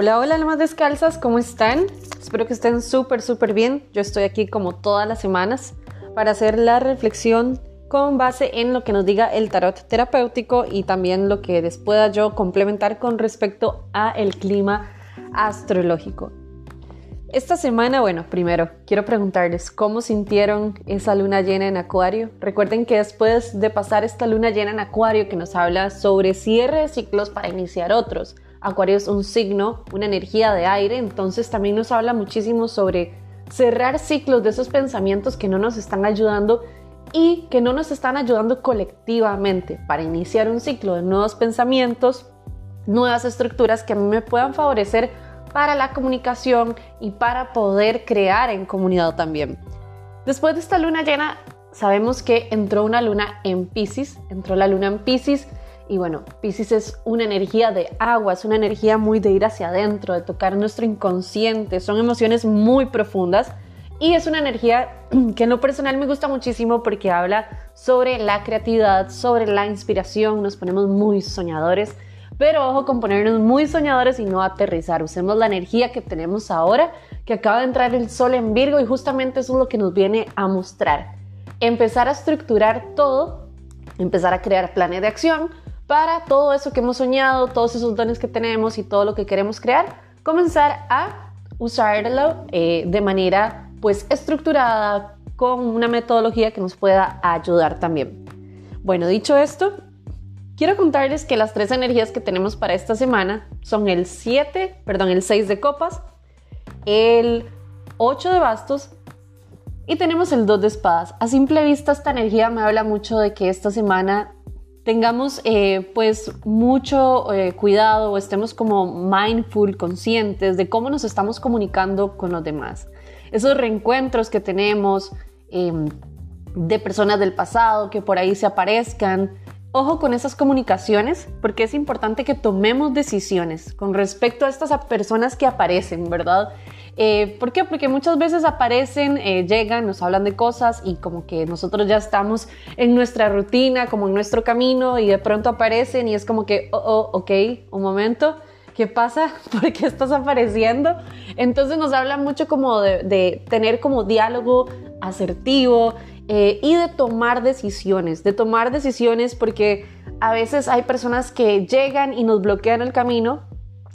Hola, hola, almas descalzas, ¿cómo están? Espero que estén súper, súper bien. Yo estoy aquí como todas las semanas para hacer la reflexión con base en lo que nos diga el tarot terapéutico y también lo que les pueda yo complementar con respecto a el clima astrológico. Esta semana, bueno, primero quiero preguntarles cómo sintieron esa luna llena en Acuario. Recuerden que después de pasar esta luna llena en Acuario que nos habla sobre cierre de ciclos para iniciar otros, Acuario es un signo, una energía de aire, entonces también nos habla muchísimo sobre cerrar ciclos de esos pensamientos que no nos están ayudando y que no nos están ayudando colectivamente para iniciar un ciclo de nuevos pensamientos, nuevas estructuras que a mí me puedan favorecer para la comunicación y para poder crear en comunidad también. Después de esta luna llena, sabemos que entró una luna en Pisces, entró la luna en Pisces y bueno, Pisces es una energía de agua, es una energía muy de ir hacia adentro, de tocar nuestro inconsciente, son emociones muy profundas y es una energía que en lo personal me gusta muchísimo porque habla sobre la creatividad, sobre la inspiración, nos ponemos muy soñadores, pero ojo con ponernos muy soñadores y no aterrizar, usemos la energía que tenemos ahora, que acaba de entrar el sol en Virgo y justamente eso es lo que nos viene a mostrar. Empezar a estructurar todo, empezar a crear planes de acción, para todo eso que hemos soñado, todos esos dones que tenemos y todo lo que queremos crear, comenzar a usarlo eh, de manera pues estructurada con una metodología que nos pueda ayudar también. Bueno, dicho esto, quiero contarles que las tres energías que tenemos para esta semana son el 7, perdón, el 6 de copas, el 8 de bastos y tenemos el 2 de espadas. A simple vista esta energía me habla mucho de que esta semana tengamos eh, pues mucho eh, cuidado o estemos como mindful, conscientes de cómo nos estamos comunicando con los demás. Esos reencuentros que tenemos em, de personas del pasado que por ahí se aparezcan. Ojo con esas comunicaciones porque es importante que tomemos decisiones con respecto a estas personas que aparecen, ¿verdad? Eh, ¿Por qué? Porque muchas veces aparecen, eh, llegan, nos hablan de cosas y como que nosotros ya estamos en nuestra rutina, como en nuestro camino y de pronto aparecen y es como que, oh, oh ok, un momento, ¿qué pasa? ¿Por qué estás apareciendo? Entonces nos habla mucho como de, tener como diálogo asertivo eh, y de tomar decisiones, de tomar decisiones porque a veces hay personas que llegan y nos bloquean el camino.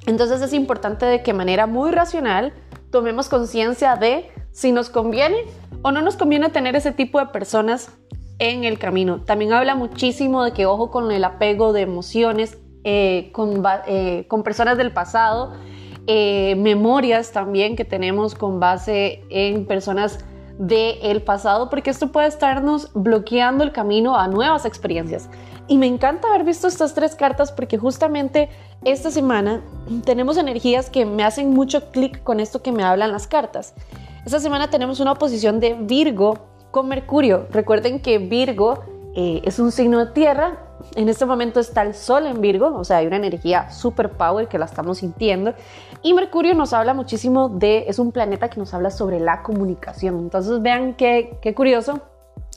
Entonces es importante de que manera muy racional tomemos conciencia de si nos conviene o no nos conviene tener ese tipo de personas en el camino. También habla muchísimo de que ojo con el apego de emociones eh, con, eh, con, personas del pasado, eh, memorias también que tenemos con base en personas del pasado, porque esto puede estarnos bloqueando el camino a nuevas experiencias. Y me encanta haber visto estas tres cartas porque justamente esta semana tenemos energías que me hacen mucho clic con esto que me hablan las cartas. Esta semana tenemos una oposición de Virgo con Mercurio. Recuerden que Virgo eh, es un signo de tierra. En este momento está el Sol en Virgo, o sea, hay una energía super power que la estamos sintiendo. Y Mercurio nos habla muchísimo de, es un planeta que nos habla sobre la comunicación. Entonces vean qué, qué curioso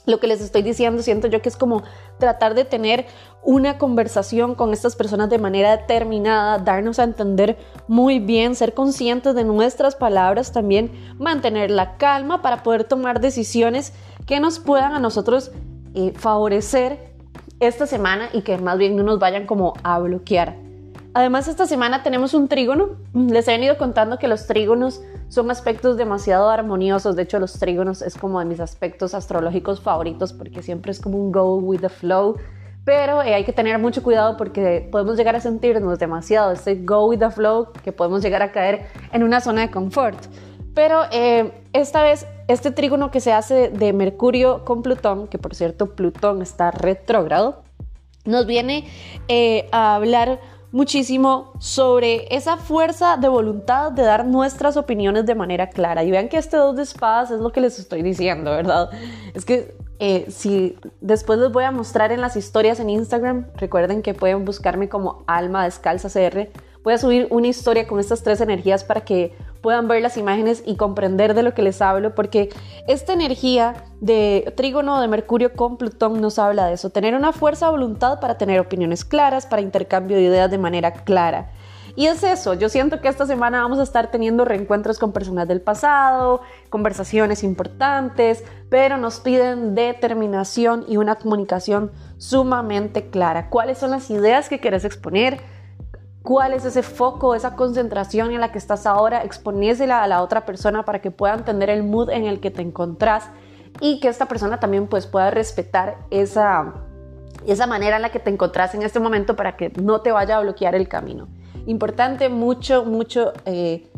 lo que les estoy diciendo, siento yo que es como tratar de tener una conversación con estas personas de manera determinada, darnos a entender muy bien, ser conscientes de nuestras palabras, también mantener la calma para poder tomar decisiones que nos puedan a nosotros eh, favorecer esta semana y que más bien no nos vayan como a bloquear. Además, esta semana tenemos un trígono. Les he venido contando que los trígonos son aspectos demasiado armoniosos. De hecho, los trígonos es como de mis aspectos astrológicos favoritos porque siempre es como un go with the flow. Pero eh, hay que tener mucho cuidado porque podemos llegar a sentirnos demasiado este go with the flow que podemos llegar a caer en una zona de confort. Pero eh, esta vez, este trígono que se hace de Mercurio con Plutón, que por cierto Plutón está retrógrado, nos viene eh, a hablar muchísimo sobre esa fuerza de voluntad de dar nuestras opiniones de manera clara. Y vean que este dos de espadas es lo que les estoy diciendo, ¿verdad? Es que eh, si después les voy a mostrar en las historias en Instagram, recuerden que pueden buscarme como Alma Descalza CR Voy a subir una historia con estas tres energías para que puedan ver las imágenes y comprender de lo que les hablo, porque esta energía de trígono de Mercurio con Plutón nos habla de eso, tener una fuerza voluntad para tener opiniones claras, para intercambio de ideas de manera clara. Y es eso, yo siento que esta semana vamos a estar teniendo reencuentros con personas del pasado, conversaciones importantes, pero nos piden determinación y una comunicación sumamente clara. ¿Cuáles son las ideas que quieres exponer? ¿Cuál es ese foco, esa concentración en la que estás ahora? Exponésela a la otra persona para que pueda entender el mood en el que te encontrás y que esta persona también pues pueda respetar esa, esa manera en la que te encontrás en este momento para que no te vaya a bloquear el camino. Importante, mucho, mucho eh,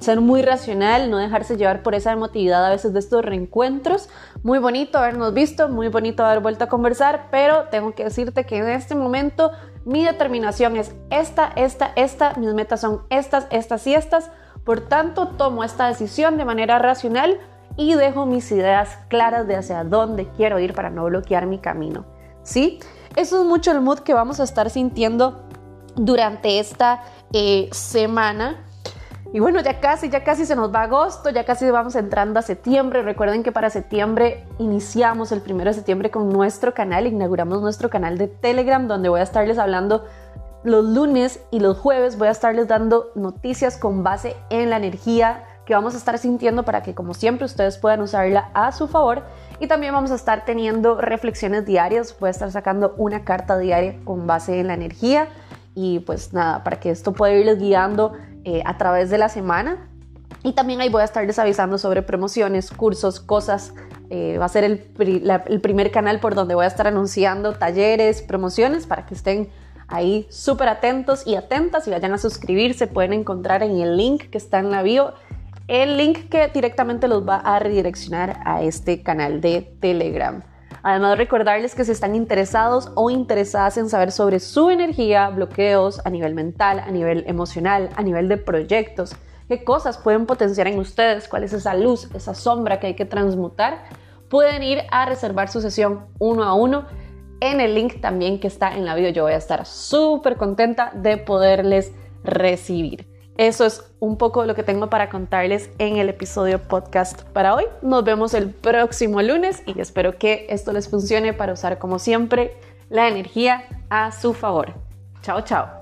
ser muy racional, no dejarse llevar por esa emotividad a veces de estos reencuentros. Muy bonito habernos visto, muy bonito haber vuelto a conversar, pero tengo que decirte que en este momento mi determinación es esta, esta, esta, mis metas son estas, estas y estas. Por tanto, tomo esta decisión de manera racional y dejo mis ideas claras de hacia dónde quiero ir para no bloquear mi camino. ¿Sí? Eso es mucho el mood que vamos a estar sintiendo durante esta eh, semana. Y bueno, ya casi, ya casi se nos va agosto, ya casi vamos entrando a septiembre. Recuerden que para septiembre iniciamos el primero de septiembre con nuestro canal, inauguramos nuestro canal de Telegram donde voy a estarles hablando los lunes y los jueves, voy a estarles dando noticias con base en la energía que vamos a estar sintiendo para que como siempre ustedes puedan usarla a su favor. Y también vamos a estar teniendo reflexiones diarias, voy a estar sacando una carta diaria con base en la energía. Y pues nada, para que esto pueda irles guiando eh, a través de la semana. Y también ahí voy a estarles avisando sobre promociones, cursos, cosas. Eh, va a ser el, el, primer canal por donde voy a estar anunciando talleres, promociones para que estén ahí súper atentos y atentas y vayan a suscribirse. Pueden encontrar en el link que está en la bio el link que directamente los va a redireccionar a este canal de Telegram. Además, recordarles que si están interesados o interesadas en saber sobre su energía, bloqueos a nivel mental, a nivel emocional, a nivel de proyectos, qué cosas pueden potenciar en ustedes, cuál es esa luz, esa sombra que hay que transmutar, pueden ir a reservar su sesión uno a uno en el link también que está en la bio. Yo voy a estar súper contenta de poderles recibir. Eso es un poco lo que tengo para contarles en el episodio podcast para hoy. Nos vemos el próximo lunes y espero que esto les funcione para usar como siempre la energía a su favor. Chao, chao.